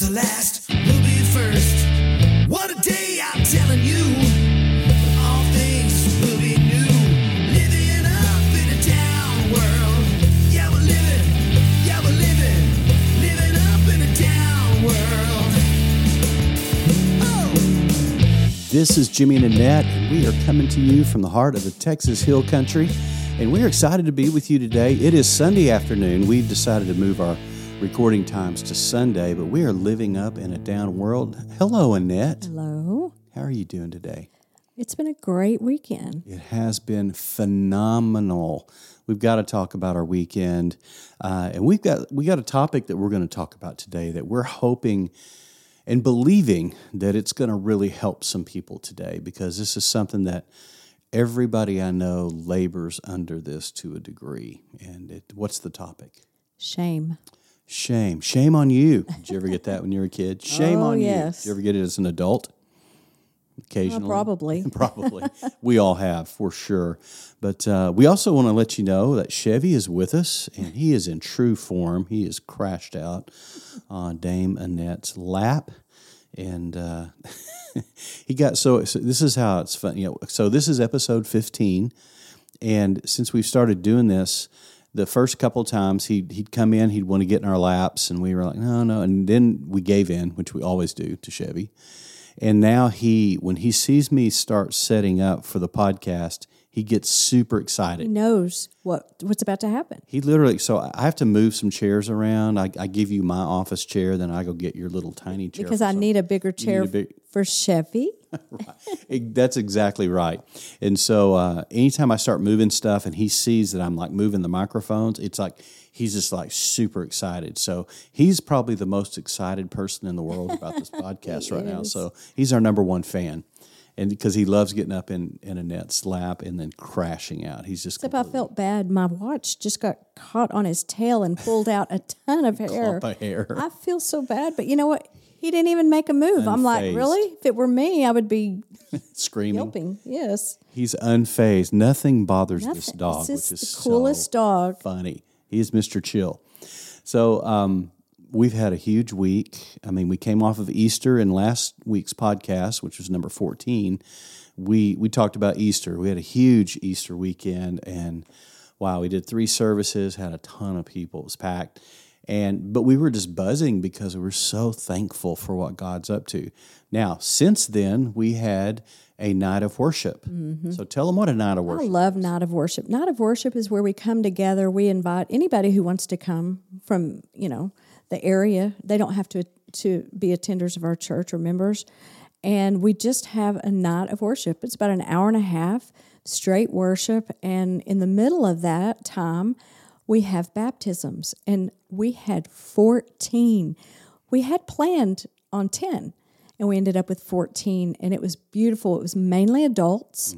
the last, will be first. What a day, I'm telling you. This is Jimmy and Annette, and we are coming to you from the heart of the Texas Hill Country. And we're excited to be with you today. It is Sunday afternoon. We've decided to move our recording times to Sunday, but we are living up in a down world. Hello, Annette. Hello. How are you doing today? It's been a great weekend. It has been phenomenal. We've got to talk about our weekend, uh, and we've got we got a topic that we're going to talk about today that we're hoping and believing that it's going to really help some people today because this is something that everybody I know labors under this to a degree. And it, what's the topic? Shame. Shame. Shame on you. Did you ever get that when you were a kid? Shame Oh, on yes. you. Did you ever get it as an adult? Occasionally. probably. Probably. we all have, for sure. But uh, we also want to let you know that Chevy is with us, and he is in true form. He is crashed out on Dame Annette's lap. And uh, he got so, so this is how it's fun. You know, so this is episode 15. And since we've started doing this, the first couple of times he'd, he'd come in, he'd want to get in our laps, and we were like, no, no. And then we gave in, which we always do to Chevy. And now he, when he sees me start setting up for the podcast, he gets super excited. He knows what what's about to happen. He literally, so I have to move some chairs around. I, I give you my office chair, then I go get your little tiny chair. Because I need a bigger chair a big- for Chevy. It- That's exactly right. And so uh, anytime I start moving stuff and he sees that I'm like moving the microphones, it's like he's just like super excited. So he's probably the most excited person in the world about this podcast right now. So he's our number one fan. And because he loves getting up in, in Annette's lap and then crashing out. He's just Except I felt bad. My watch just got caught on his tail and pulled out a ton of hair. hair. I feel so bad, but you know what? He didn't even make a move. I'm like, really? If it were me, I would be screaming. yelping. Yes. He's unfazed. Nothing bothers this dog, This which is is the coolest so dog. funny. He is Mr. Chill. So um, we've had a huge week. I mean, we came off of Easter in last week's podcast, which was number fourteen. We we talked about Easter. We had a huge Easter weekend, and wow, we did three services, had a ton of people. It was packed. And but we were just buzzing because we were so thankful for what God's up to. Now, since then, we had a night of worship. Mm-hmm. So tell them what a night of worship. I love Night of Worship. Night of Worship is where we come together. We invite anybody who wants to come from, you know, the area. They don't have to to be attenders of our church or members. And we just have a night of worship. It's about an hour and a half straight worship. And in the middle of that time, we have baptisms. And we had 14. We had planned on 10 and we ended up with 14 and it was beautiful it was mainly adults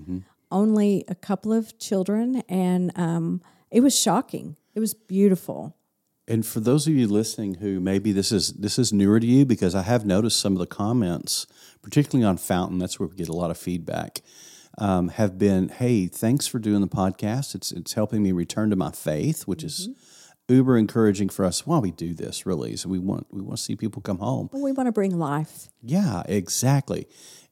only a couple of children and um, it was shocking it was beautiful And for those of you listening who maybe this is this is newer to you, because I have noticed some of the comments, particularly on Fountain, that's where we get a lot of feedback, um, have been, "Hey, thanks for doing the podcast. It's it's helping me return to my faith, which is uber encouraging for us while we do this. Really, so we want we want to see people come home. but we want to bring life Yeah, exactly,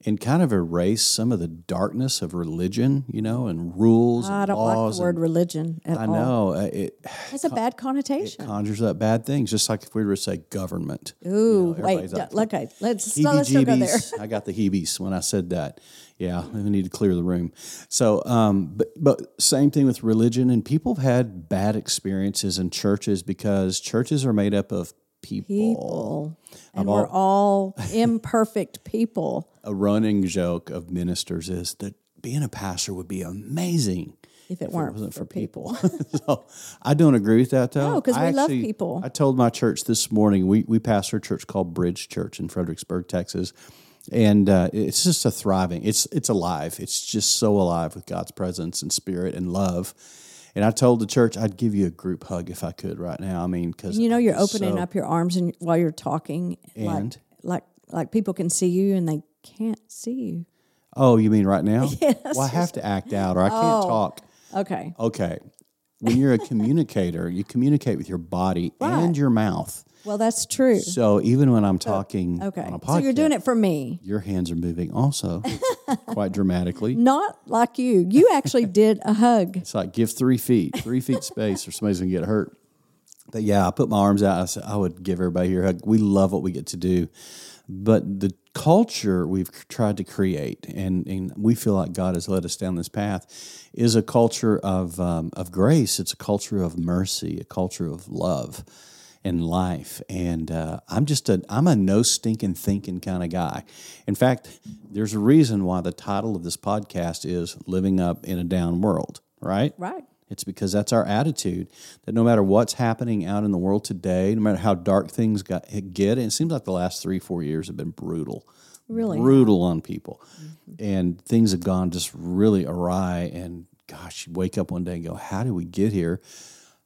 and kind of erase some of the darkness of religion, you know, and rules. i and don't like laws the word and- religion at I all know uh, it. it's a bad connotation conjures up bad things, just like if we were to say government. ooh wait everybody's d- like, okay let's let's not go there I got the heebies when I said that. Yeah, we need to clear the room. So, um, but but same thing with religion, and people have had bad experiences in churches because churches are made up of people. people and we're all imperfect people A running joke of ministers is that being a pastor would be amazing if it if weren't wasn't for for people, so I don't agree with that though. No, 'cause I we love people. I told my church this morning. We we pastor a church called Bridge Church in Fredericksburg, Texas, and uh, it's just a thriving. It's it's alive. It's just so alive with God's presence and spirit and love. And I told the church I'd give you a group hug if I could right now. I mean, because you know you're opening up your arms and while you're talking like And? like like people can see you and they can't see you Oh, you mean right now? Yes. Well, I have to act out, or I can't Oh. talk. okay Okay. when you're a communicator, you communicate with your body Right. and your mouth. Well, that's true. So even when I'm talking Okay. on a podcast, So you're doing it for me, Your hands are moving also quite dramatically. not like you. You actually did a hug. It's like give three feet, three feet space, or somebody's gonna get hurt. But yeah, I put my arms out. I said I would give everybody here a hug. We love what we get to do, but the culture we've tried to create, and, and we feel like God has led us down this path, is a culture of um, of grace. It's a culture of mercy, a culture of love and life. And uh, I'm just a I'm a no stinking thinking kind of guy. In fact, there's a reason why the title of this podcast is "Living Up in a Down World." Right? Right. It's because that's our attitude that no matter what's happening out in the world today, no matter how dark things got, get, and it seems like the last three, four years have been brutal. Really? Brutal on people. And things have gone just really awry. And gosh, you wake up one day and go, how did we get here?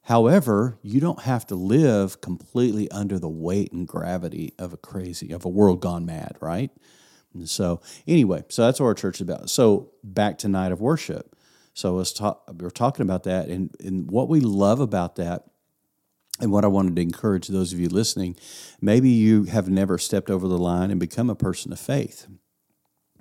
However, you don't have to live completely under the weight and gravity of a crazy, of a world gone mad, right? And so, anyway, so that's what our church is about. So, back to night of worship. So, let's talk, we're talking about that, and, and what we love about that, and what I wanted to encourage those of you listening, maybe you have never stepped over the line and become a person of faith.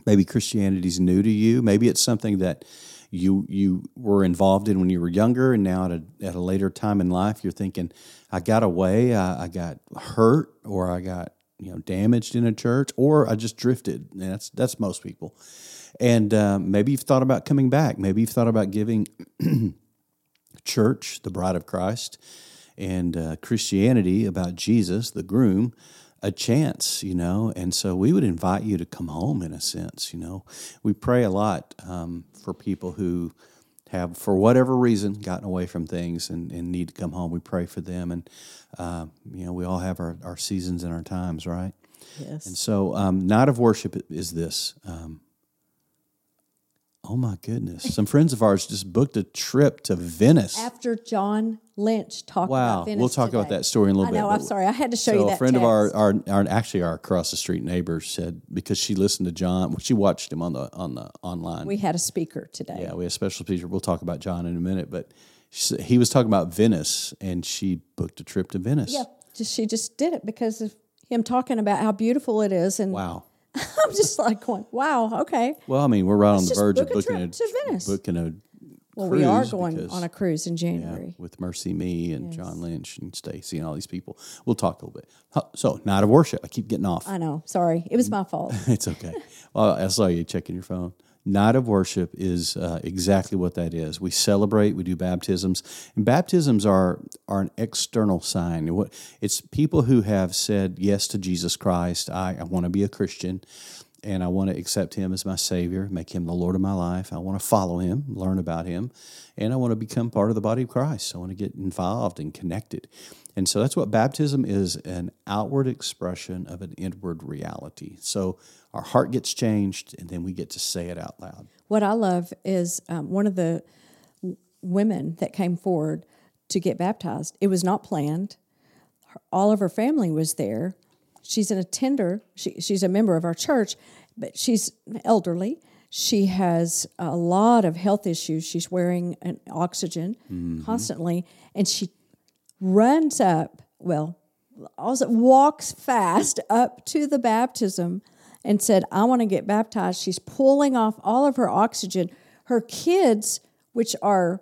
Maybe Christianity is new to you. Maybe it's something that you you were involved in when you were younger, and now at a, at a later time in life, you're thinking, I got away, I, I got hurt, or I got you know damaged in a church, or I just drifted. And that's that's most people. And um, maybe you've thought about coming back. Maybe you've thought about giving church, the bride of Christ, and uh, Christianity about Jesus, the groom, a chance, you know. And so we would invite you to come home in a sense, you know. We pray a lot um, for people who have, for whatever reason, gotten away from things and, and need to come home. We pray for them. And, uh, you know, we all have our, our seasons and our times, right? Yes. And so, um, night of worship is this. Um, oh my goodness! Some friends of ours just booked a trip to Venice. After John Lynch talked Wow, about Venice we'll talk about that story in a little I bit. know. but- I'm sorry. I had to show so you that. a friend of our, our, our, actually our across the street neighbor said because she listened to John, she watched him on the on the online. we had a speaker today. yeah, we had a special feature. We'll talk about John in a minute, but she, he was talking about Venice, and she booked a trip to Venice. Yeah, just she just did it because of him talking about how beautiful it is, and Wow. I'm just like going, "Wow, okay." Well, I mean, we're right on the verge of book a booking a, trip to Venice. booking a Well, we are going because- on a cruise in Yeah, January. with MercyMe and John Lynch and Stacy and all these people. We'll talk a little bit. So, night of worship. I keep getting off. I know. Sorry, it was my fault. it's okay. Well, I saw you checking your phone. Night of worship is uh, exactly what that is. We celebrate. We do baptisms, and baptisms are are an external sign. It's people who have said yes to Jesus Christ. I, I want to be a Christian, and I want to accept Him as my Savior, make Him the Lord of my life. I want to follow Him, learn about Him, and I want to become part of the body of Christ. I want to get involved and connected. And so that's what baptism is an outward expression of an inward reality. So our heart gets changed, and then we get to say it out loud. What I love is um, one of the women that came forward to get baptized. It was not planned. All of her family was there. She's an attender. She, she's a member of our church, but she's elderly. She has a lot of health issues. She's wearing an oxygen mm-hmm. constantly, and she runs up. Well, also walks fast up to the baptism and said, I want to get baptized. She's pulling off all of her oxygen. Her kids, which are,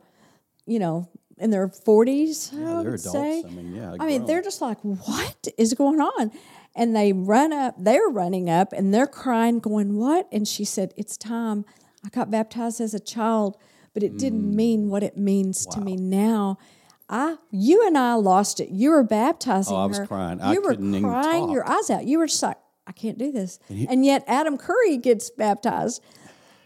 you know, in their 40s, I would adults. say. I mean, yeah, I mean, they're just like, what is going on? And they run up, they're running up and they're crying, going, what? And she said, it's time. I got baptized as a child, but it Mm. didn't mean what it means to me now. I, you and I lost it. You were baptizing Oh, I was her. crying. You I were couldn't even crying your eyes out. You were just like, I can't do this. And, yet Adam Curry gets baptized,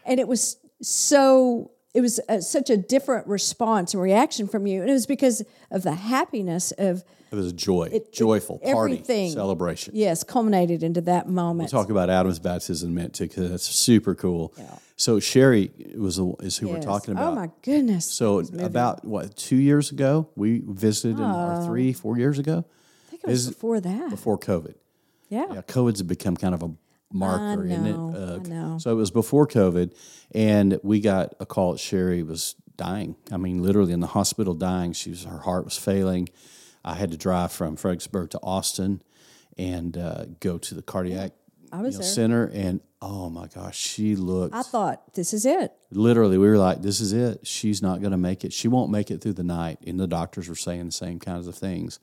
and it was so. It was a, such a different response and reaction from you, and it was because of the happiness of It was a joy, joyful party, everything. celebration. yes, culminated into that moment. We Talk about Adam's baptism meant to because that's super cool. So Sherry was the, is who we're talking oh, about. Oh my goodness! So about what two years ago we visited, in, or oh. three, four years ago I think it was is- before that. before COVID. yeah. Yeah, COVID's become kind of a marker, isn't it? I know. So it was before COVID, and we got a call that Sherry was dying. I mean, literally in the hospital, dying. She was her heart was failing. I had to drive from Fredericksburg to Austin and uh, go to the cardiac I you know, center, and oh my gosh, she looked I thought this is it. literally. We were like, "This is it. She's not going to make it. She won't make it through the night." And the doctors were saying the same kinds of things.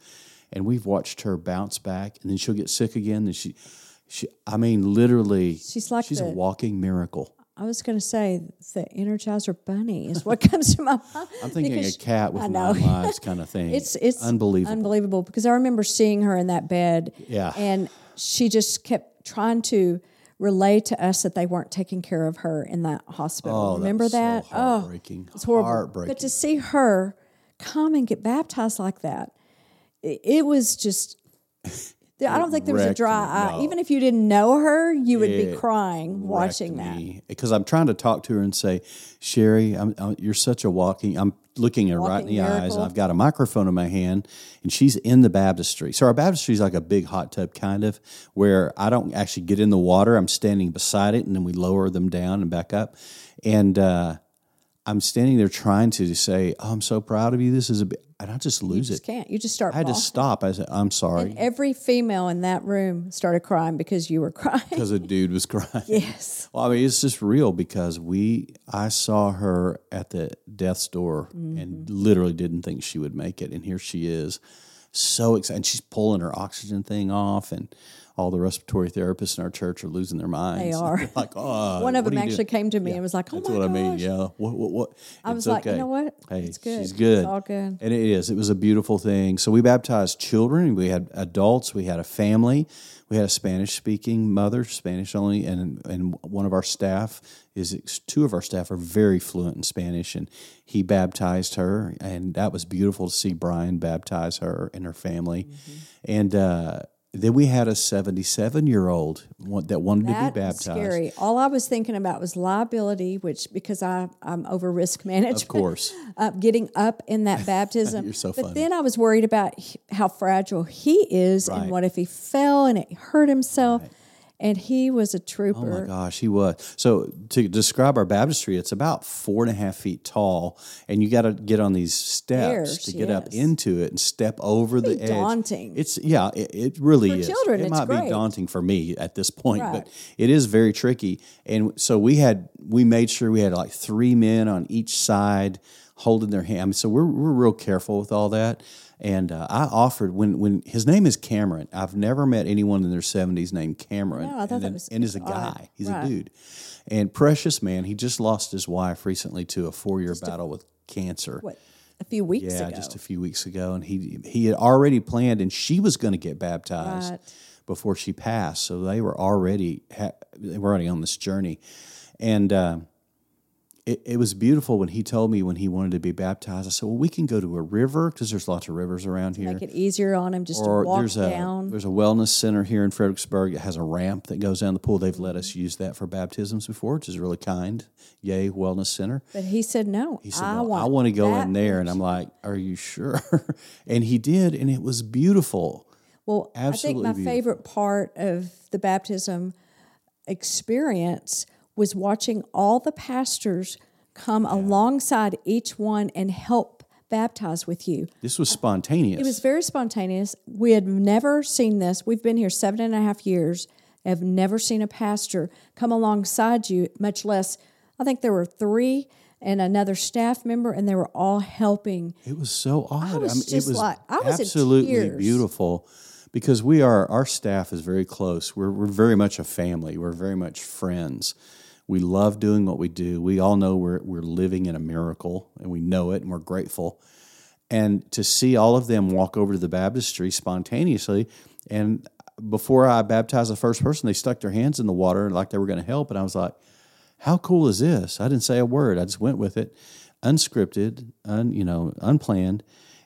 And we've watched her bounce back, and then she'll get sick again. And she, she, I mean, literally, She's like she's a walking miracle. I was going to say the Energizer Bunny is what comes to my mind. I'm thinking because a cat with nine lives kind of thing. It's it's unbelievable. unbelievable because I remember seeing her in that bed. Yeah. and she just kept trying to relay to us that they weren't taking care of her in that hospital. Oh, that remember was so that? oh, it's horrible. Heartbreaking. But to see her come and get baptized like that, it, it was just. I don't think there was a dry me. eye. No. Even if you didn't know her, you would be crying watching that. because I'm trying to talk to her and say, Sherry, I'm, I'm, you're such a walking. I'm looking her right in the eyes. miracle. And I've got a microphone in my hand, and she's in the baptistry. So our baptistry is like a big hot tub, kind of, where I don't actually get in the water. I'm standing beside it, and then we lower them down and back up, and. uh I'm standing there trying to say, "Oh, I'm so proud of you. This is a," bi-" and I just lose Just it. can't. You just start. I had to stop. I said, "I'm sorry," Every female in that room started crying because you were crying. because a dude was crying. yes. Well, I mean, it's just real because we, I saw her at the death's door Mm-hmm. and literally didn't think she would make it. And here she is, so excited. And she's pulling her oxygen thing off, and all the respiratory therapists in our church are losing their minds. They are. Like, oh, One of them actually doing?" came to me and was like, "Oh That's my what gosh!" I mean. Yeah. What? What? What? I was It's like, you know what? Hey, It's good. she's good. It's all good. And it is. It was a beautiful thing. So we baptized children. We had adults. We had a family. We had a Spanish speaking mother, Spanish only, and and one of our staff is two of our staff are very fluent in Spanish, and he baptized her, and that was beautiful to see Brian baptize her and her family, Mm-hmm. and. uh then we had a 77 year old that wanted That to be baptized. scary. All I was thinking about was liability, which because I I'm over risk management. Of course. uh, getting up in that baptism. You're so funny. but then I was worried about how fragile he is, Right. and what if he fell and it hurt himself. And he was a trooper. Oh my gosh, he was. So to describe our baptistry, it's about four and a half feet tall, and you got to get on these steps Stairs, to get up into it and step over the edge. daunting. It's yeah, it, it really For is. children, it might be daunting for me at this point, Right. but it is very tricky. And so we had we made sure we had like three men on each side holding their hand. So we're we're real careful with all that. And uh, I offered when when his name is Cameron. I've never met anyone in their seventies named Cameron. No, I thought and, that was- and is a guy. He's Right. a dude. And precious man, he just lost his wife recently to a four year battle with cancer. What a few weeks Yeah, ago. just a few weeks ago, and he he had already planned, and she was going to get baptized Right. before she passed. So they were already ha- they were already on this journey, and uh, it, it was beautiful when he told me when he wanted to be baptized. I said, "Well, we can go to a river because there's lots of rivers around here." Make it easier on him just or to walk there's a down. there's a wellness center here in Fredericksburg that has a ramp that goes down the pool. They've let us use that for baptisms before, which is really kind. Yay, wellness center. But he said no. He said, I "No, want. I want to go in there. And. I'm like, Are you sure? and he did, and it was beautiful. Well, Absolutely I think my beautiful. favorite part of the baptism experience was watching all the pastors come alongside each one and help baptize with you. This was spontaneous. It was very spontaneous. We had never seen this. We've been here seven and a half years. Have never seen a pastor come alongside you, much less. I think there were three and another staff member, and they were all helping. It was so odd. was mean, just it was like- I was absolutely beautiful because we are our staff is very close. We're we're very much a family. We're very much friends. We love doing what we do. We all know we're we're living in a miracle, and we know it, and we're grateful. And to see all of them walk over to the baptistry spontaneously, and before I baptized the first person, they stuck their hands in the water like they were going to help, and I was like, how cool is this? I didn't say a word. I just went with it, unscripted, un, you know, unplanned.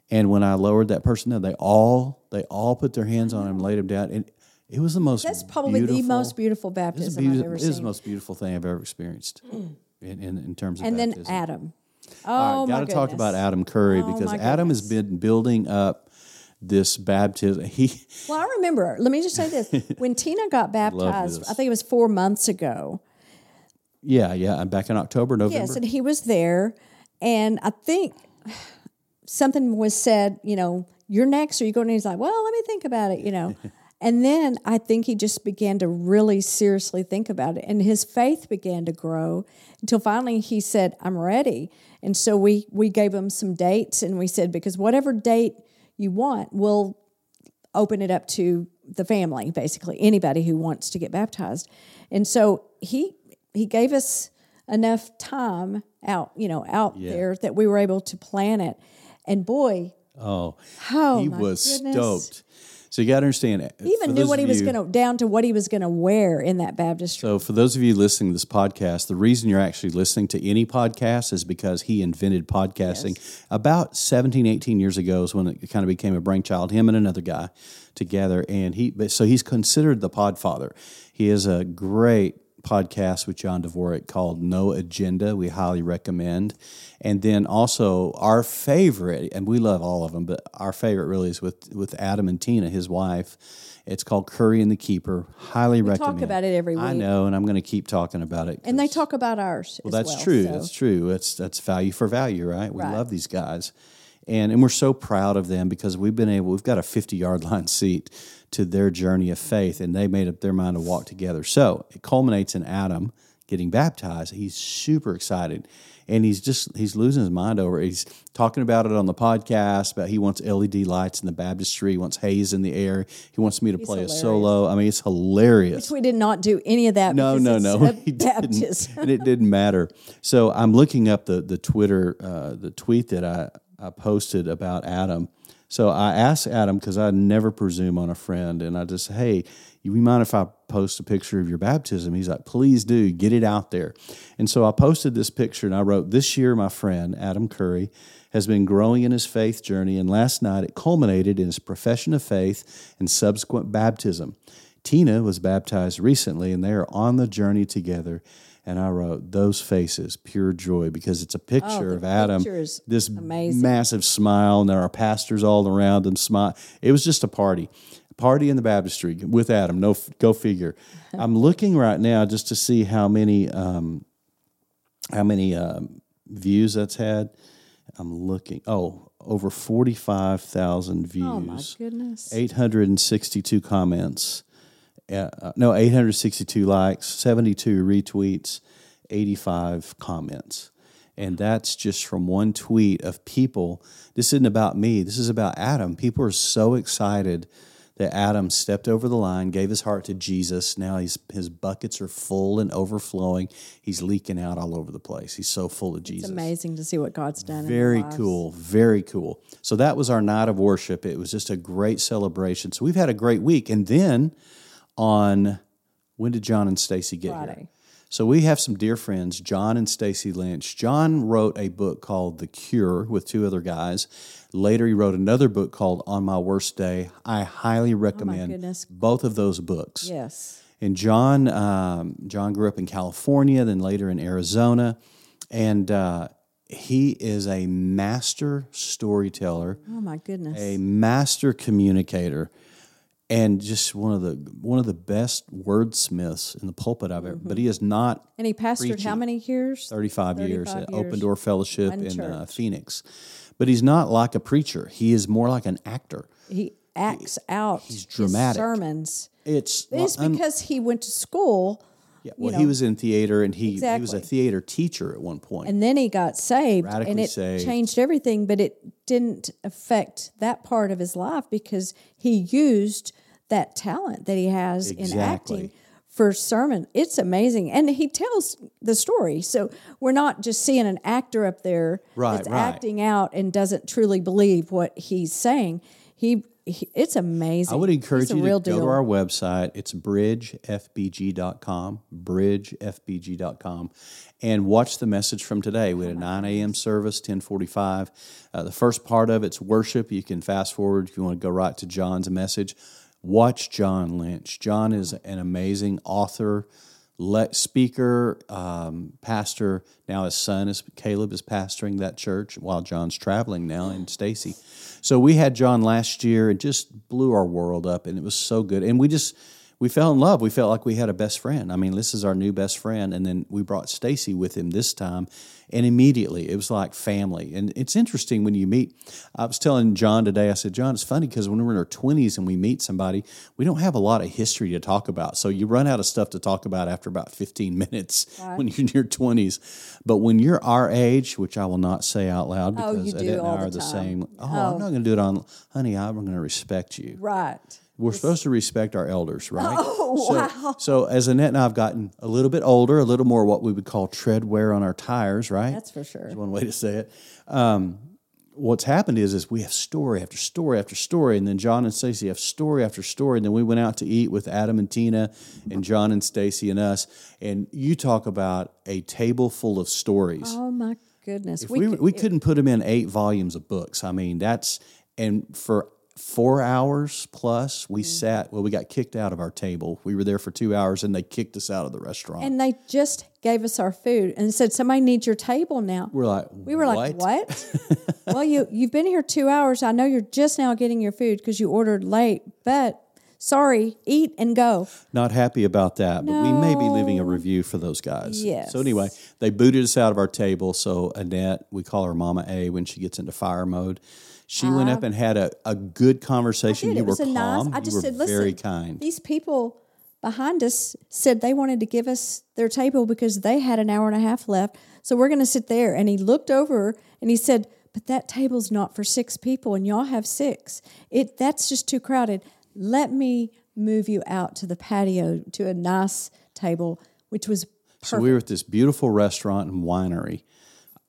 And when I lowered that person down, they all they all put their hands on him, laid him down, and it was the most. That's probably the most beautiful baptism I've ever it is the most beautiful thing I've ever experienced in, in, in terms of and then. Adam. Oh right, got to talk about Adam Curry Oh, because Adam has been building up this baptism. He Well, I remember. Let me just say this: when Tina got baptized. I think it was four months ago. yeah, yeah, I'm back in October, November. Yes, and he was there, And I think something was said, you know, you're next, or you going? And he's like, well, let me think about it, you know. and then I think he just began to really seriously think about it, and his faith began to grow until finally he said, "I'm ready." And so we we gave him some dates, and we said, because whatever date you want, we'll open it up to the family, basically anybody who wants to get baptized. And so he he gave us enough time out, you know, out there that we were able to plan it. And boy, Oh, Oh, he was goodness. stoked. So you got to understand. Uh, he even knew what he was going to down to what he was going to wear in that baptistry. So, for those of you listening to this podcast, the reason you're actually listening to any podcast is because he invented podcasting about 17, 18 years ago is when it kind of became a brainchild, him and another guy together. And he, so he's considered the podfather. He is a great podcast with John Dvorak called No Agenda. We highly recommend. And then also our favorite, and we love all of them, but our favorite really is with, with Adam and Tina, his wife. It's called Curry and the Keeper. Highly talk recommend. about it every I know, and I'm going to keep talking about it. and they talk about ours. well, as that's well, true. so- That's true. That's that's value for value, right? We Right. love these guys, and and we're so proud of them because we've been able. We've got a 50 yard line seat to their journey of faith, and they made up their mind to walk together. So it culminates in Adam getting baptized. He's super excited. And he's just he's losing his mind over it. He's talking about it on the podcast, but he wants LED lights in the baptistry, he wants haze in the air. He wants me to play hilarious. a solo. I mean, it's hilarious. Which we did not do any of that. No, because no, it's no. He didn't, and it didn't matter. So I'm looking up the the Twitter uh, the tweet that I, I posted about Adam. So I asked Adam because I never presume on a friend, and I just hey, you mind if I post a picture of your baptism? He's like, please do, get it out there. And so I posted this picture, and I wrote, this year, my friend Adam Curry has been growing in his faith journey, and last night it culminated in his profession of faith and subsequent baptism. Tina was baptized recently, and they are on the journey together. And I wrote those faces, pure joy, because it's a picture Oh, of Adam, this amazing. massive smile, and there are pastors all around him. Smile. It was just a party, party in the baptistry with Adam. No, go figure. I'm looking right now just to see how many, um, how many um, views that's had. I'm looking. Oh, over forty-five thousand views. Oh my goodness. 862 comments. Uh, no, 862 likes, 72 retweets, 85 comments. And that's just from one tweet of people. This isn't about me. This is about Adam. People are so excited that Adam stepped over the line, gave his heart to Jesus. Now he's, his buckets are full and overflowing. He's leaking out all over the place. He's so full of Jesus. It's amazing to see what God's done. in Very cool. Very cool. So that was our night of worship. It was just a great celebration. So we've had a great week. And then on when did John and Stacy get here? So we have some dear friends, John and Stacy Lynch. John wrote a book called The Cure with two other guys. Later, he wrote another book called On My Worst Day. I highly recommend goodness. both of those books. Yes. And John, um, John grew up in California, then later in Arizona, and uh, he is a master storyteller, Oh my goodness. a master communicator, and just one of the one of the best wordsmiths in the pulpit I've ever. But he is not and he pastored how many years? 35, years 35 at. Open Door Fellowship One in uh. Phoenix. But he's not like a preacher. He is more like an actor. He acts out he's his dramatic. sermons. It's It's because he went to school yeah, well, know. he was in theater and he, he was a theater teacher at one point. and then he got saved and it saved. changed everything but it didn't affect that part of his life because he used that talent that he has in acting for sermon it's amazing and he tells the story so we're not just seeing an actor up there Right, that's right. acting out and doesn't truly believe what he's saying he, he it's amazing I would encourage you to go deal. to our website. It's bridgefbg.com, bridgefbg.com, and watch the message from today. We had a 9 a.m. service, 1045. Uh, the first part of it's worship. You can fast forward if you want to go right to John's message. Watch John Lynch. John is an amazing author, le- speaker, um, pastor. Now his son is Caleb is pastoring that church while John's traveling now in Stacy. So we had John last year and just blew our world up, and it was so good. And we just we fell in love. We felt like we had a best friend. I mean, this is our new best friend, and then we brought Stacy with him this time, and immediately it was like family. And it's interesting when you meet. I was telling John today. I said, John, it's funny because when we're in our twenties and we meet somebody, we don't have a lot of history to talk about. So you run out of stuff to talk about after about fifteen minutes when you're in your twenties. But when you're our age, which I will not say out loud Oh, because do Annette and I the are the same. Oh, I'm oh. not going to do it on, honey. I'm going to respect you. Right. We're supposed to respect our elders, right? Oh, so, wow. So as Annette and I have gotten a little bit older, a little more what we would call tread wear on our tires, right? That's for sure. That's one way to say it. Um, what's happened is, is we have story after story after story, and then John and Stacy have story after story, and then we went out to eat with Adam and Tina, and John and Stacy and us, and you talk about a table full of stories Oh my goodness. if we, we, couldn't put them in eight volumes of books. I mean, that's and for four hours plus, we Mm-hmm. sat. Well, we got kicked out of our table. We were there for two hours, and they kicked us out of the restaurant. and they just gave us our food and said, "Somebody needs your table now." we're like, We were like, "What?" well, you you've been here two hours. I know you're just now getting your food because you ordered late, but sorry, eat and go. Not happy about that, but we may be leaving a review for those guys. Yes. So anyway, they booted us out of our table. So Annette, we call her Mama A when she gets into fire mode. She went up um, and had a, a good conversation. You were calm. nice. I just said, "Listen, very kind. These people behind us said they wanted to give us their table because they had an hour and a half left. So we're going to sit there." And he looked over and he said, "But that table's not for six people, and y'all have six. It that's just too crowded. Let me move you out to the patio to a nice table, which was So we were at this beautiful restaurant and winery.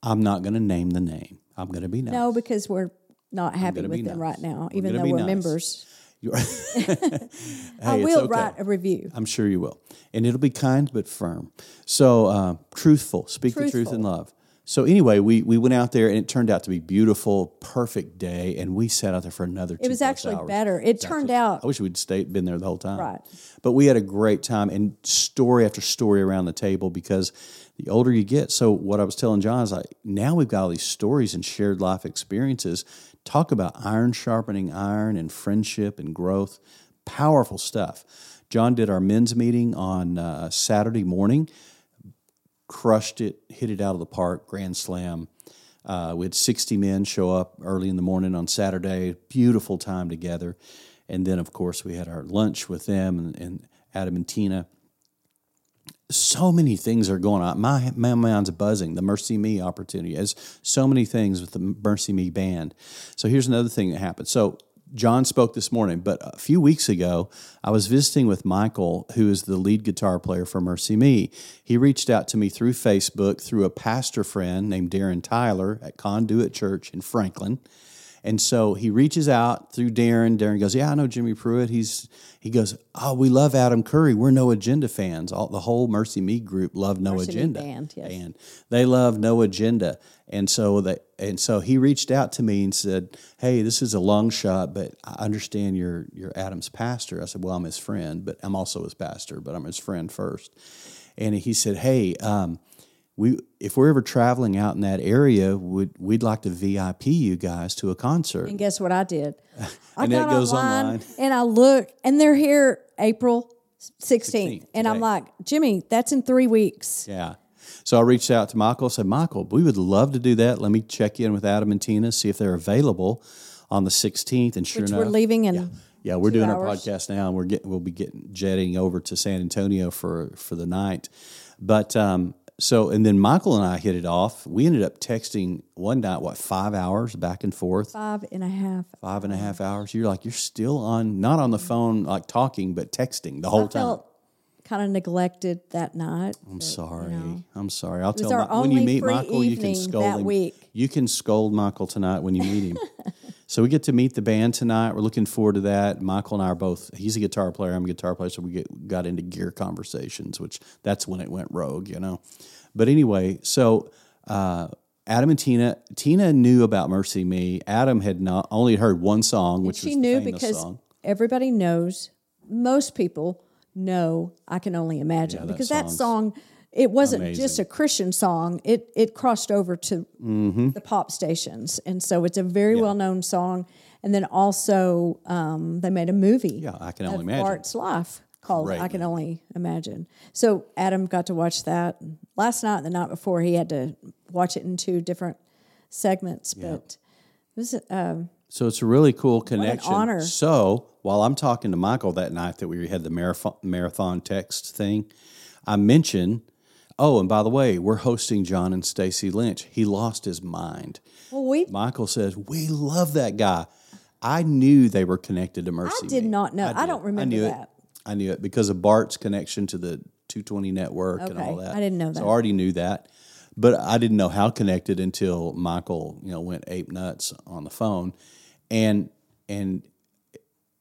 I'm not going to name the name. I'm going to be nice. no because we're not happy with them nice. right now, even though we're nice. members. I Hey, it's will okay. write a review. I'm sure you will. And it'll be kind but firm. So uh, truthful. Speak the truth in love. So anyway, we, we went out there and it turned out to be beautiful, perfect day, and we sat out there for another. It was actually better. It turned out I wish we'd stayed been there the whole time. Right. But we had a great time and story after story around the table because the older you get. So what I was telling John is like now we've got all these stories and shared life experiences. Talk about iron sharpening iron and friendship and growth. Powerful stuff. John did our men's meeting on uh, Saturday morning crushed it, hit it out of the park, grand slam. Uh, we had 60 men show up early in the morning on Saturday. Beautiful time together. And then, of course, we had our lunch with them and, and Adam and Tina. So many things are going on. My, my mind's buzzing. The MercyMe opportunity has so many things with the MercyMe band. So here's another thing that happened. So John spoke this morning, but a few weeks ago, I was visiting with Michael, who is the lead guitar player for Mercy Me. He reached out to me through Facebook through a pastor friend named Darren Tyler at Conduit Church in Franklin. And so he reaches out through Darren. Darren goes, "Yeah, I know Jimmy Pruitt." He's he goes, "Oh, we love Adam Curry. We're No Agenda fans. All the whole MercyMe group love No MercyMe Agenda band, yes. and they love No Agenda." And so they and so he reached out to me and said, "Hey, this is a long shot, but I understand you're you're Adam's pastor." I said, "Well, I'm his friend, but I'm also his pastor, but I'm his friend first. And he said, "Hey." Um, we if we're ever traveling out in that area, would we'd like to VIP you guys to a concert. And guess what I did? I And it got goes online, online. and I look, and they're here April 16th. 16th, and I'm like, Jimmy, that's in three weeks. Yeah. So I reached out to Michael. Said, Michael, we would love to do that. Let me check in with Adam and Tina, see if they're available on the 16th. And sure Which enough, we're leaving in. Yeah, we're two doing our podcast now, and we're getting we'll be getting jetting over to San Antonio for for the night. But um, so and then Michael and I hit it off. We ended up texting one night, what five hours back and forth, Five and a half. five and a half hours. You're like you're still on, not on the phone like talking, but texting the whole I time. Kind of neglected that night. I'm sorry. I'm sorry. I'll tell Mi- when you meet Michael, you can scold that him. week. You can scold Michael tonight when you meet him. so we get to meet the band tonight. We're looking forward to that. Michael and I are both. He's a guitar player. I'm a guitar player. So we get got into gear conversations, which that's when it went rogue, you know. But anyway, so. Uh, Adam and Tina. Tina knew about "MercyMe." Adam had not only heard one song, which she was knew because song. everybody knows, most people know, I can only imagine. Yeah, that because that song, it wasn't amazing. just a Christian song, it, it crossed over to Mm-hmm. the pop stations. And so it's a very well known song. And then also, um, they made a movie Yeah, I can only imagine. Bart's life. called Great I Can. Only Imagine. So Adam got to watch that last night and the night before. He had to watch it in two different segments, but it was um, So it's a really cool connection. honor. So while I'm talking to Michael that night that we had the marathon, marathon text thing, I mentioned, oh, and by the way, we're hosting John and Stacy Lynch. He lost his mind. well, we Michael says, we love that guy. I knew they were connected to Mercy. I did not know. I did. don't remember knew that. It. I knew it because of Bart's connection to the 220 network and all that. I didn't know So that. I already knew that. But I didn't know how connected until Michael, you know, went ape nuts on the phone. And and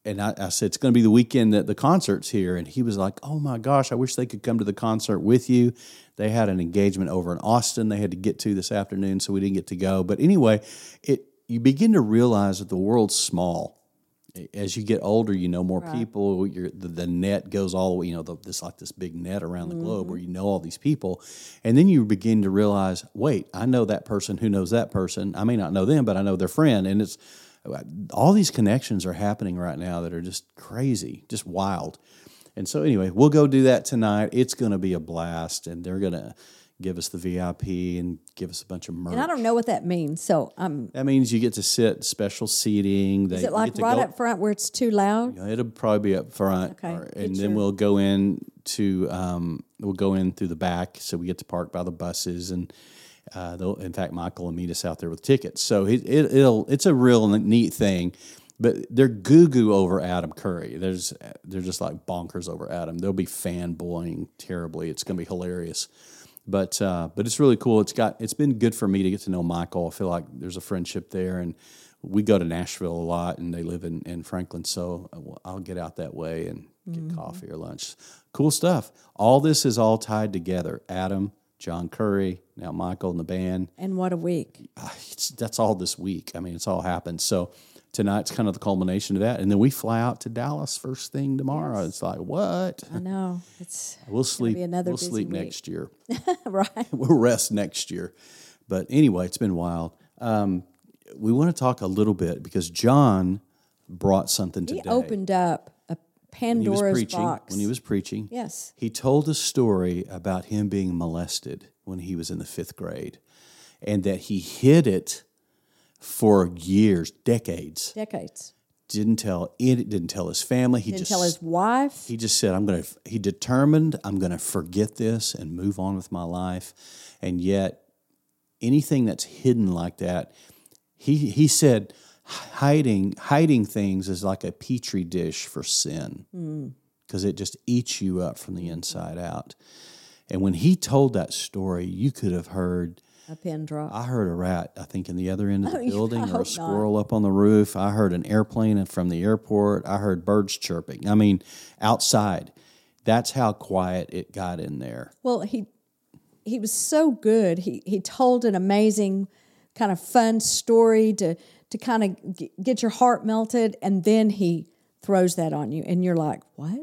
and I, I said it's going to be the weekend that the concert's here, and he was like, "Oh my gosh, I wish they could come to the concert with you." They had an engagement over in Austin they had to get to this afternoon, so we didn't get to go. But anyway, it you begin to realize that the world's small. As you get older, you know more people. You're, the, the net goes all the way, you know, the, this like this big net around the globe mm-hmm. where you know all these people, and then you begin to realize, wait, I know that person who knows that person. I may not know them, but I know their friend, and it's all these connections are happening right now that are just crazy, just wild. And so, anyway, we'll go do that tonight. It's going to be a blast, and they're going to give us the VIP and give us a bunch of merch. and I don't know what that means. So um, That means you get to sit special seating. They, is it like right go- up front where it's too loud? It'll probably be up front, Okay. or- and then your- we'll go in to um, we'll go in through the back, so we get to park by the buses, and uh, in fact, Michael will meet us out there with tickets. So it, it, it'll it's a real neat thing. But they're goo goo over Adam Curry. There's they're just like bonkers over Adam. They'll be fanboying terribly. It's going to be hilarious. But uh, but it's really cool. It's got it's been good for me to get to know Michael. I feel like there's a friendship there, and we go to Nashville a lot, and they live in, in Franklin, so I'll get out that way and get coffee or lunch. Cool stuff. All this is all tied together. Adam, John Curry, now Michael and the band. And what a week! It's, that's all this week. I mean, it's all happened. So tonight's kind of the culmination of that, and then we fly out to Dallas first thing tomorrow. It's like what? I know it's We'll sleep. another we'll sleep week. next year. right. we'll rest next year. But anyway, it's been wild. Um, we want to talk a little bit because John brought something He today. opened up a when he was Pandora's preaching. box. When he was preaching, yes, he told a story about him being molested when he was in the fifth grade, and that he hid it for years, decades. decades. Didn't tell it. Didn't tell his family. He Didn't just tell his wife. he just said, I'm going to, he determined, I'm going to forget this and move on with my life. And yet, anything that's hidden like that, he, he said, hiding, hiding things is like a petri dish for sin mm. because it just eats you up from the inside out. And when he told that story, you could have heard a pin drop. I heard a rat, I think, in the other end of the Oh, building, or a not. squirrel up on the roof. I heard an airplane from the airport. I heard birds chirping. I mean, outside. That's how quiet it got in there. Well, he he was so good. He he told an amazing kind of fun story to to kind of g- get your heart melted, and then he throws that on you, and you're like, "What?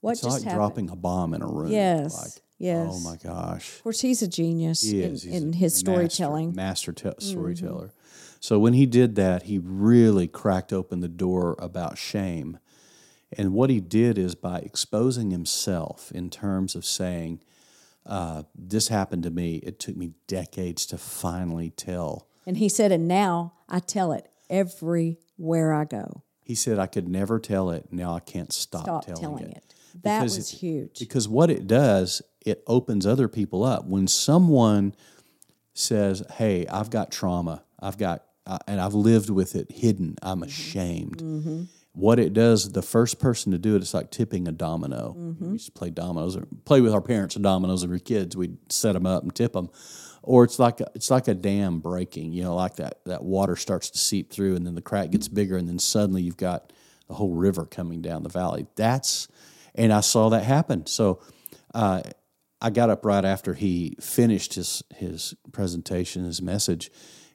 What It's just like happened?" dropping a bomb in a room. Yes, Like, yes. Oh my gosh. Of course, he's a genius He in. He's in a his master- storytelling. Master, te- storyteller. So when he did that, he really cracked open the door about shame. And what he did is by exposing himself in terms of saying, uh, This happened to me. It took me decades to finally tell. And he said, "And now I tell it everywhere I go. He said, I could never tell it. Now I can't stop, Stop telling, telling it. it." That Because was it- huge. Because what it does, it opens other people up. When someone says, "Hey, I've got trauma. I've got, uh, and I've lived with it hidden. Mm-hmm. I'm ashamed." What it does, the first person to do it, it's like tipping a domino. Mm-hmm. We used to play dominoes or play with our parents of dominoes. When we were kids, we'd set them up and tip them. Or it's like a, it's like a dam breaking. You know, like that that water starts to seep through, and then the crack gets bigger, and then suddenly you've got the whole river coming down the valley. That's and I saw that happen. So uh, I got up right after he finished his his presentation, his message,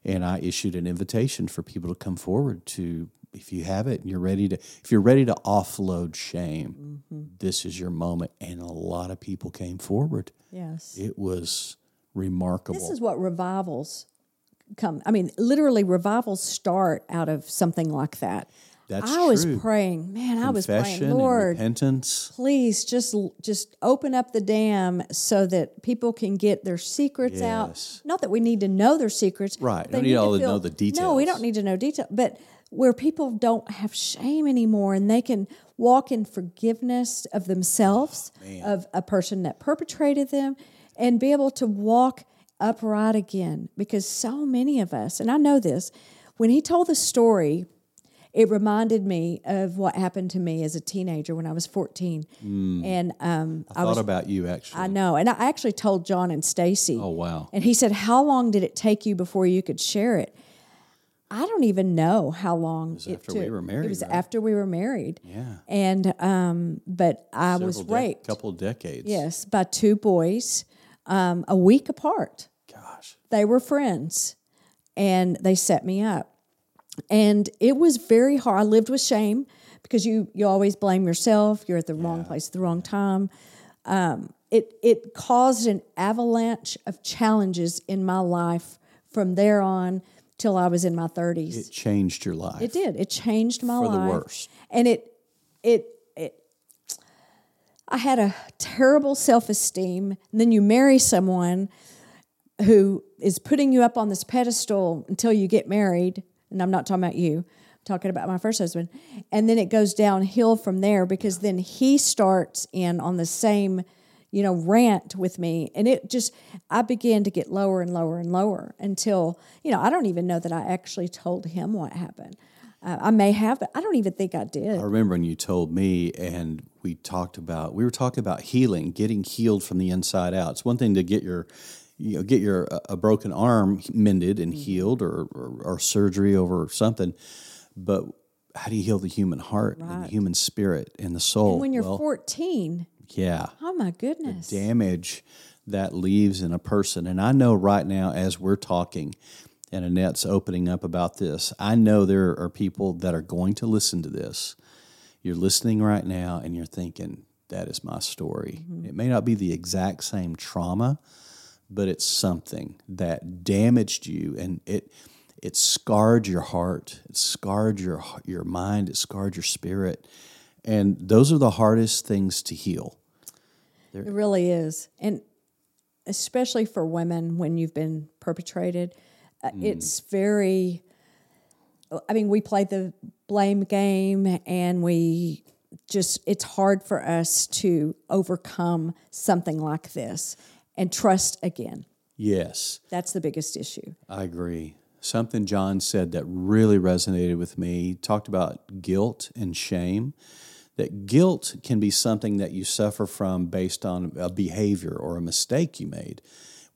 and I issued an invitation for people to come forward to if you have it and you're ready to if you're ready to offload shame, this is your moment. And a lot of people came forward. yes. It was remarkable. This is what revivals come. I mean, literally, revivals start out of something like that. That's I was praying, man, I was praying, Lord, repentance. please just just open up the dam so that people can get their secrets Yes. out. Not that we need to know their secrets. Right. They Don't need all to know the details. No, we don't need to know detail. But where people don't have shame anymore and they can walk in forgiveness of themselves, oh, of a person that perpetrated them, and be able to walk upright again. Because so many of us, and I know this, when he told the story, it reminded me of what happened to me as a teenager when I was 14. And um, I, thought about you actually. I know. And I actually told John and Stacy. oh wow. And he said, How long did it take you before you could share it? I don't even know how long it, was after we were married, It was right? after we were married. Yeah. And um, but I was Several de- raped. couple decades. Yes, by two boys, um, a week apart. Gosh. They were friends, and they set me up. And it was very hard. I lived with shame because you you always blame yourself. You're at the wrong place at the wrong time. Um, it it caused an avalanche of challenges in my life from there on till I was in my thirties. It changed your life. It did. It changed my life For the worst. And it it I had a terrible self-esteem. And then you marry someone who is putting you up on this pedestal until you get married. And I'm not talking about you. I'm talking about my first husband. And then it goes downhill from there because then he starts in on the same you know, rant with me. And it just, I began to get lower and lower and lower until, you know, I don't even know that I actually told him what happened. Uh, I may have, but I don't even think I did. I remember when you told me, and we talked about we were talking about healing, getting healed from the inside out. It's one thing to get your you know get your uh, a broken arm mended Mm-hmm. and healed, or, or or surgery over something, but how do you heal the human heart and the human spirit and the soul? when you're well, 14, yeah, oh my goodness. The damage that leaves in a person. And I know right now, as we're talking, and Annette's opening up about this, I know there are people that are going to listen to this. You're listening right now and you're thinking, that is my story. Mm-hmm. It may not be the exact same trauma, but it's something that damaged you and it it scarred your heart, it scarred your your mind, it scarred your spirit. And those are the hardest things to heal. It really is. And especially for women when you've been perpetrated, uh, it's very, I mean, we play the blame game and we just, it's hard for us to overcome something like this and trust again. Yes. That's the biggest issue. I agree. Something John said that really resonated with me. He talked about guilt and shame. That guilt can be something that you suffer from based on a behavior or a mistake you made,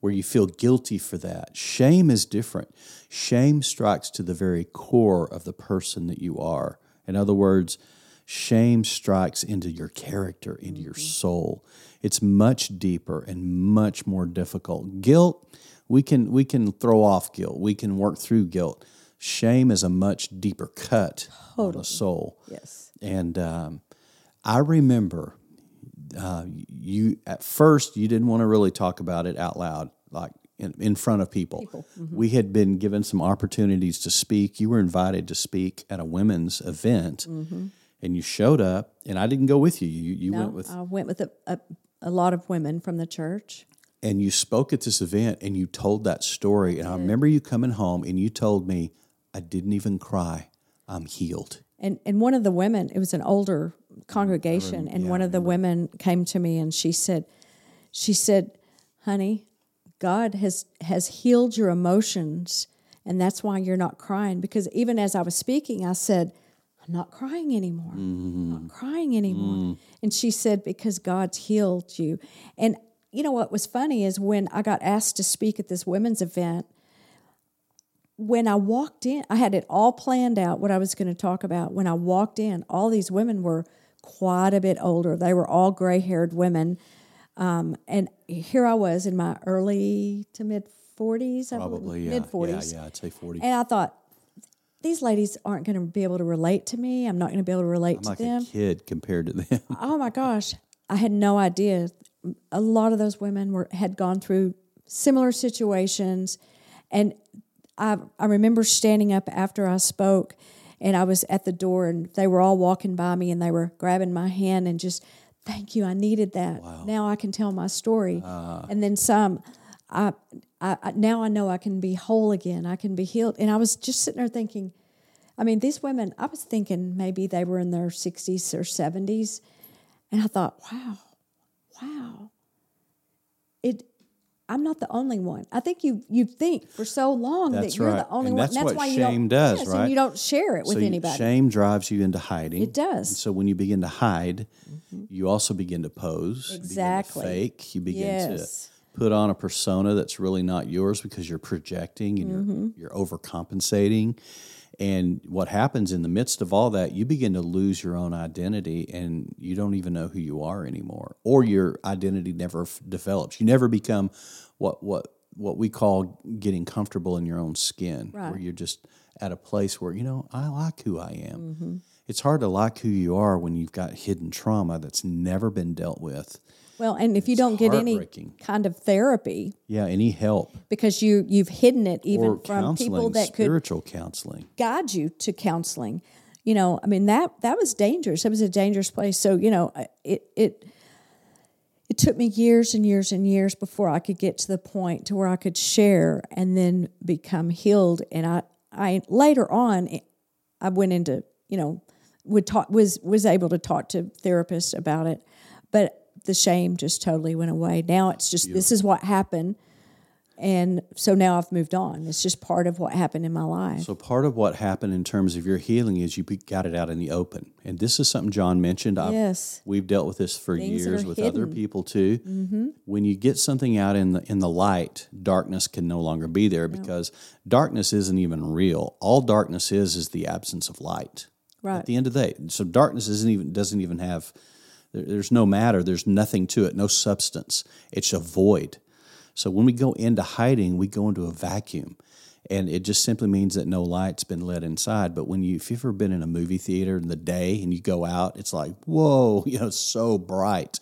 where you feel guilty for that. Shame is different. Shame strikes to the very core of the person that you are. In other words, shame strikes into your character, into your soul. It's much deeper and much more difficult. Guilt, we can we can throw off guilt. We can work through guilt. Shame is a much deeper cut on the soul. Yes. And um, I remember uh, you at first you didn't want to really talk about it out loud, like in, in front of people. We had been given some opportunities to speak. You were invited to speak at a women's event, and you showed up. And I didn't go with you. You you went with I went with a, a, a lot of women from the church. and you spoke at this event and you told that story. And I remember you coming home and you told me, I didn't even cry. I'm healed. And and one of the women, it was an older congregation, and one of the women came to me and she said, she said, "Honey, God has has healed your emotions, and that's why you're not crying." Because even as I was speaking, I said, "I'm not crying anymore. I'm not mm-hmm. crying anymore." Mm. And she said, "Because God's healed you." And you know what was funny is when I got asked to speak at this women's event when I walked in, I had it all planned out what I was going to talk about. When I walked in, all these women were quite a bit older. They were all gray haired women. Um, and here I was in my early to mid 40s, Probably, yeah. mid 40s. Yeah, yeah, I'd say 40. And I thought, these ladies aren't going to be able to relate to me. I'm not going to be able to relate I'm to like them a kid compared to them. oh my gosh, I had no idea. A lot of those women were had gone through similar situations, and I I remember standing up after I spoke, and I was at the door, and they were all walking by me, and they were grabbing my hand and just, thank you, I needed that. Now I can tell my story. Ah. and then some, I, I, I now I know I can be whole again. I can be healed. And I was just sitting there thinking, I mean, these women, I was thinking maybe they were in their 60s or 70s. And I thought, wow, wow. I'm not the only one. I think you you think for so long That's that you're right. the only And one. that's what why you shame don't, does, yes, right? And you don't share it with so you- anybody. shame drives you into hiding. It does. And so when you begin to hide, you also begin to pose. you begin to Exactly. fake. You begin Yes. to put on a persona that's really not yours because you're projecting and Mm-hmm. you're you're overcompensating. And what happens in the midst of all that, you begin to lose your own identity and you don't even know who you are anymore. Or your identity never f- develops. You never become what what what we call getting comfortable in your own skin, where you're just at a place where, you know, I like who I am. Mm-hmm. It's hard to like who you are when you've got hidden trauma that's never been dealt with. Well, and if you don't get any kind of therapy Yeah, any help because you you've hidden it even from people that could spiritual counseling. guide you to counseling. You know, I mean that that was dangerous. It was a dangerous place. So you know, it it it took me years and years and years before I could get to the point to where I could share and then become healed. And I I later on I went into you know would talk was was able to talk to therapists about it, the shame just totally went away. Now it's just this is what happened. And so now I've moved on. It's just part of what happened in my life. So part of what happened in terms of your healing is you got it out in the open, and this is something John mentioned. I've, Yes. we've dealt with this for Things years with other hidden. Mm-hmm. people too. When you get something out in the in the light, darkness can no longer be there because darkness isn't even real. All darkness is is the absence of light. Right. At the end of the day, so darkness isn't even doesn't even have. There- There's no matter. There's nothing to it. No substance. It's a void. So when we go into hiding, we go into a vacuum. And it just simply means that no light's been let inside. But when you, if you've ever been in a movie theater in the day and you go out, it's like, whoa, you know, so bright.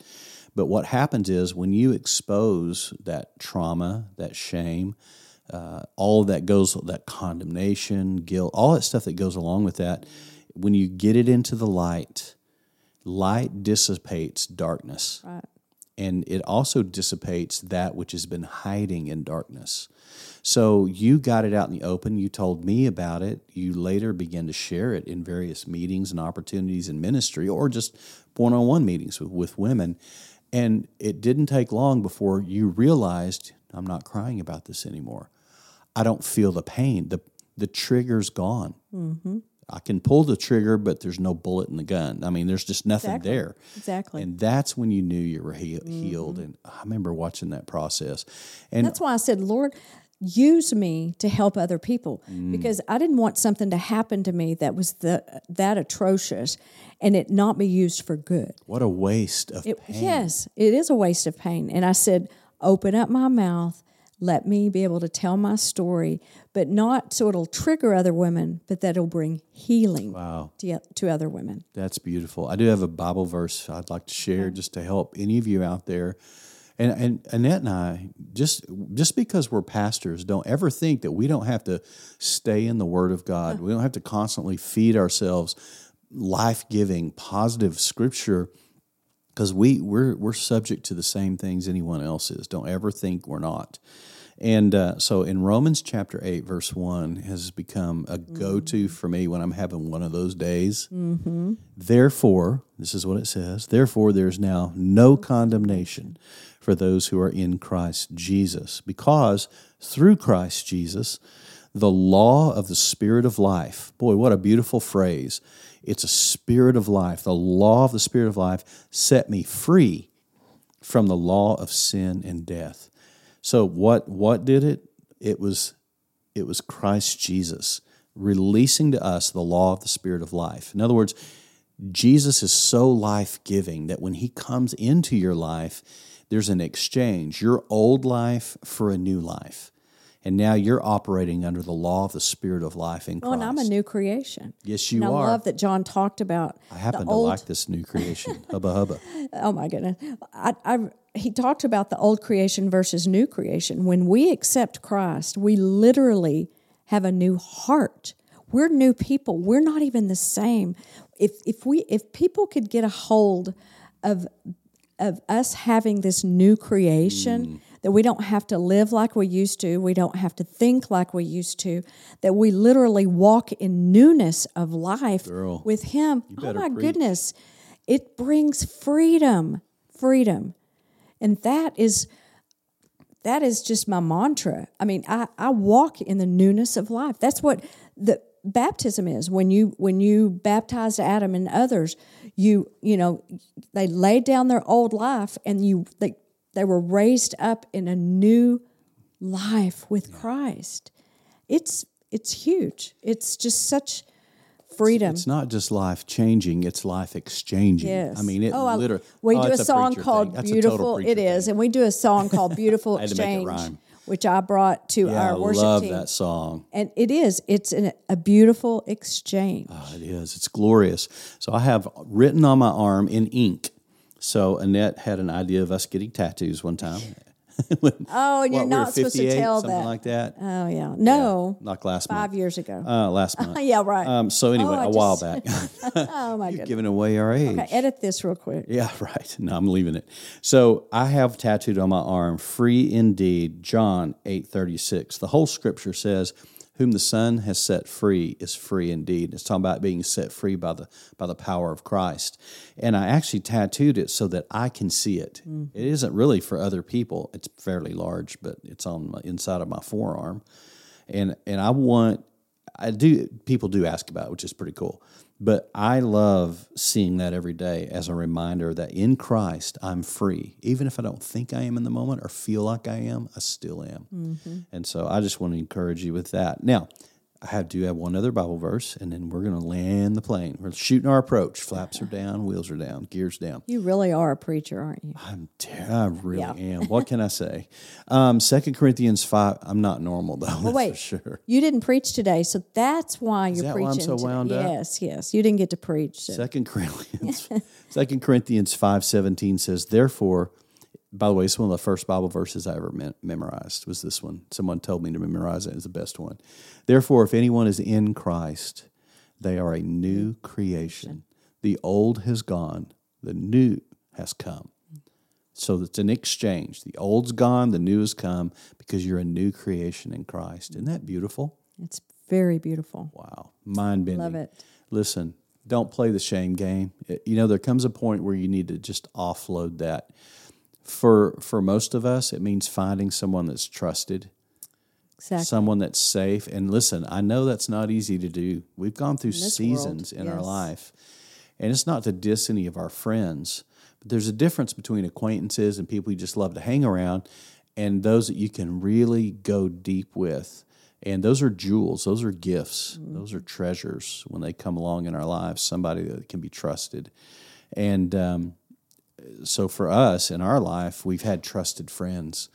But what happens is when you expose that trauma, that shame, uh, all that goes, that condemnation, guilt, all that stuff that goes along with that, when you get it into the light, light dissipates darkness Right. and it also dissipates that which has been hiding in darkness. So you got it out in the open. You told me about it. You later began to share it in various meetings and opportunities in ministry or just one on one meetings with, with women. And it didn't take long before you realized I'm not crying about this anymore. I don't feel the pain. The, the trigger's gone. Mm-hmm. I can pull the trigger, but there's no bullet in the gun. I mean, there's just nothing Exactly. there. Exactly. And that's when you knew you were he- mm-hmm. healed. And I remember watching that process. And That's why I said, Lord, use me to help other people mm. because I didn't want something to happen to me that was the that atrocious and it not be used for good. what a waste of It, pain. yes, it is a waste of pain. And I said, open up my mouth, let me be able to tell my story, but not so it'll trigger other women, but that it'll bring healing Wow. to, to other women. That's beautiful. I do have a Bible verse I'd like to share just to help any of you out there. And, and Annette and I, just just because we're pastors, don't ever think that we don't have to stay in the Word of God. We don't have to constantly feed ourselves life giving, positive Scripture, because we we're we're subject to the same things anyone else is. Don't ever think we're not. And uh, so in Romans chapter 8, verse 1 has become a go to for me when I'm having one of those days. Therefore, this is what it says Therefore, there's now no condemnation for those who are in Christ Jesus, because through Christ Jesus, the law of the Spirit of life, boy, what a beautiful phrase. It's a spirit of life. The law of the Spirit of life set me free from the law of sin and death. So what what did it? It was it was Christ Jesus releasing to us the law of the spirit of life. In other words, Jesus is so life-giving that when he comes into your life, there's an exchange, your old life for a new life. And now you're operating under the law of the spirit of life in Well, and I'm a new creation. yes, you and I are. love that John talked about I happen the to old like this new creation. hubba hubba. oh my goodness I, I he talked about the old creation versus new creation when we accept christ we literally have a new heart we're new people. We're not even the same. If if we if people could get a hold of of us having this new creation mm. that we don't have to live like we used to, we don't have to think like we used to, that we literally walk in newness of life Girl, with Him. Oh my preach. goodness, it brings freedom, freedom, and that is that is just my mantra. I mean, I, I walk in the newness of life. That's what the baptism is. When you when you baptized Adam and others, you you know they laid down their old life and you they they were raised up in a new life with Christ. It's it's huge. It's just such freedom. It's not just life changing; it's life exchanging. Yes. I mean, it oh, I- literally. We oh, do a song preacher called thing. That's a total "Beautiful." It is, thing. and we do a song called "Beautiful had to make it Exchange," which I brought to Yeah, I our worship love team. that song. And it is. It's an, a beautiful exchange. Oh, it is. It's glorious. So I have written on my arm in ink. So Annette had an idea of us getting tattoos one time. When- Oh, and you're what, we not supposed to tell something that. like that. oh yeah. No. Like last Five month. years ago. Uh, last month. yeah, right. Um, so anyway, Oh, a while back, oh my goodness. giving away our age. Okay, edit this real quick. Yeah, right. No, I'm leaving it. So I have tattooed on my arm, free indeed, John 8:36. The whole scripture says, whom the Son has set free is free indeed. It's talking about being set free by the by the power of Christ. And I actually tattooed it so that I can see it. Mm. It isn't really for other people. It's fairly large, but it's on my inside of my forearm. And and I want I do people do ask about it, which is pretty cool. But I love seeing that every day as a reminder that in Christ I'm free. Even if I don't think I am in the moment or feel like I am, I still am. Mm-hmm. And so I just want to encourage you with that. Now, I have do have one other Bible verse, and then we're going to land the plane. We're shooting our approach. Flaps are down, wheels are down, gears down. You really are a preacher, aren't you? I'm ter- I really Yeah. am. What can I say? Um, Second Corinthians five. I'm not normal though. that's wait. for sure. You didn't preach today, so that's why you're that why I'm preaching. so today. wound up? Yes, yes. You didn't get to preach. so- Second Corinthians, Second Corinthians five seventeen says, "Therefore." By the way, it's one of the first Bible verses I ever mem- memorized. Was this one? Someone told me to memorize it. It's the best one. Therefore, if anyone is in Christ, they are a new creation. The old has gone; the new has come. So it's an exchange. The old's gone; the new has come because you're a new creation in Christ. Isn't that beautiful? It's very beautiful. Wow, mind bending. Love it. Listen, don't play the shame game. You know, there comes a point where you need to just offload that. For for most of us, it means finding someone that's trusted, Exactly. someone that's safe. And listen, I know that's not easy to do. We've gone through this seasons world, in our life, and it's not to diss any of our friends, but there's a difference between acquaintances and people you just love to hang around, and those that you can really go deep with. And those are jewels. Those are gifts. Mm-hmm. Those are treasures when they come along in our lives. Somebody that can be trusted, and um, so for us in our life, we've had trusted friends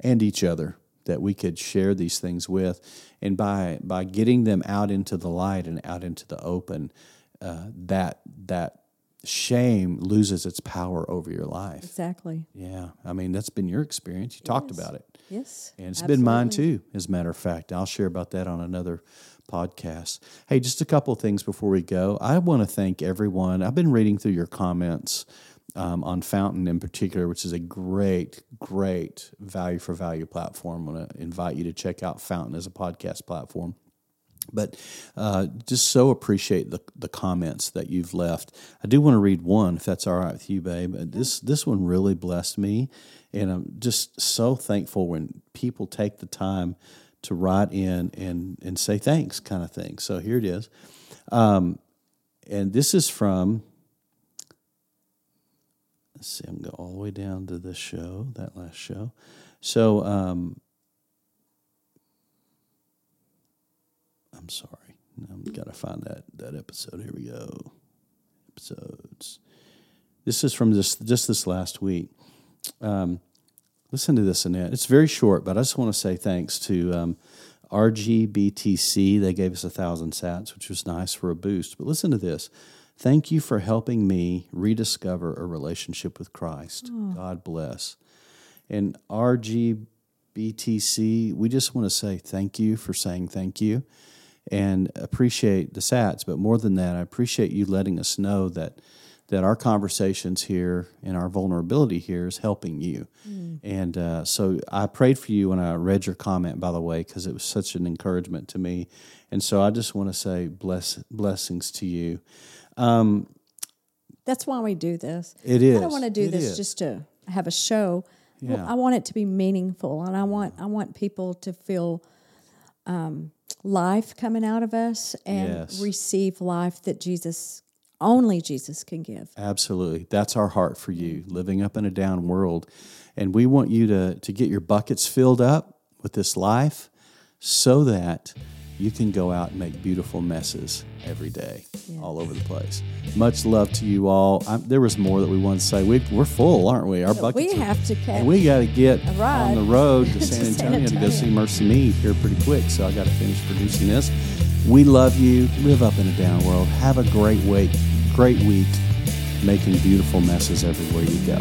and each other that we could share these things with, and by by getting them out into the light and out into the open, uh, that that shame loses its power over your life. Exactly. Yeah, I mean that's been your experience. You talked about it. Yes. And it's been mine too, as a matter of fact. I'll share about that on another podcast. Hey, just a couple of things before we go. I want to thank everyone. I've been reading through your comments um, on Fountain in particular, which is a great, great value for value platform. I want to invite you to check out Fountain as a podcast platform. But uh, just so appreciate the, the comments that you've left. I do want to read one, if that's all right with you, babe. Uh, This this one really blessed me, and I'm just so thankful when people take the time to write in and and say thanks, kind of thing. So here it is, um, and this is from. Let's see, I'm going to go all the way down to this show, that last show. So. Um, I'm sorry. I've got to find that that episode. Here we go. Episodes. This is from this just this last week. Um, listen to this, Annette. It's very short, but I just want to say thanks to um, RGBTC. They gave us a thousand sats, which was nice for a boost. But listen to this. Thank you for helping me rediscover a relationship with Christ. God bless. And RGBTC, we just want to say thank you for saying thank you. and appreciate the Sats. But more than that, I appreciate you letting us know that that our conversations here and our vulnerability here is helping you. And uh, so I prayed for you when I read your comment, by the way, because it was such an encouragement to me. And so I just want to say bless blessings to you. That's why we do this. It is. I don't want to do It this is. just to have a show. Well, Yeah. I want it to be meaningful, and I want I want people to feel um, life coming out of us and Yes. receive life that Jesus only Jesus can give. Absolutely. That's our heart for you, living up in a down world. And we want you to, to get your buckets filled up with this life so that you can go out and make beautiful messes every day, all over the place. Much love to you all. i there was more that we wanted to say. We, we're full, aren't we? Our buckets. we are- have to catch. and we got to get on the road to San San Antonio to go see MercyMe here pretty quick. So I got to finish producing this. We love you. Live up in a down world. Have a great week. Great week. Making beautiful messes everywhere you go.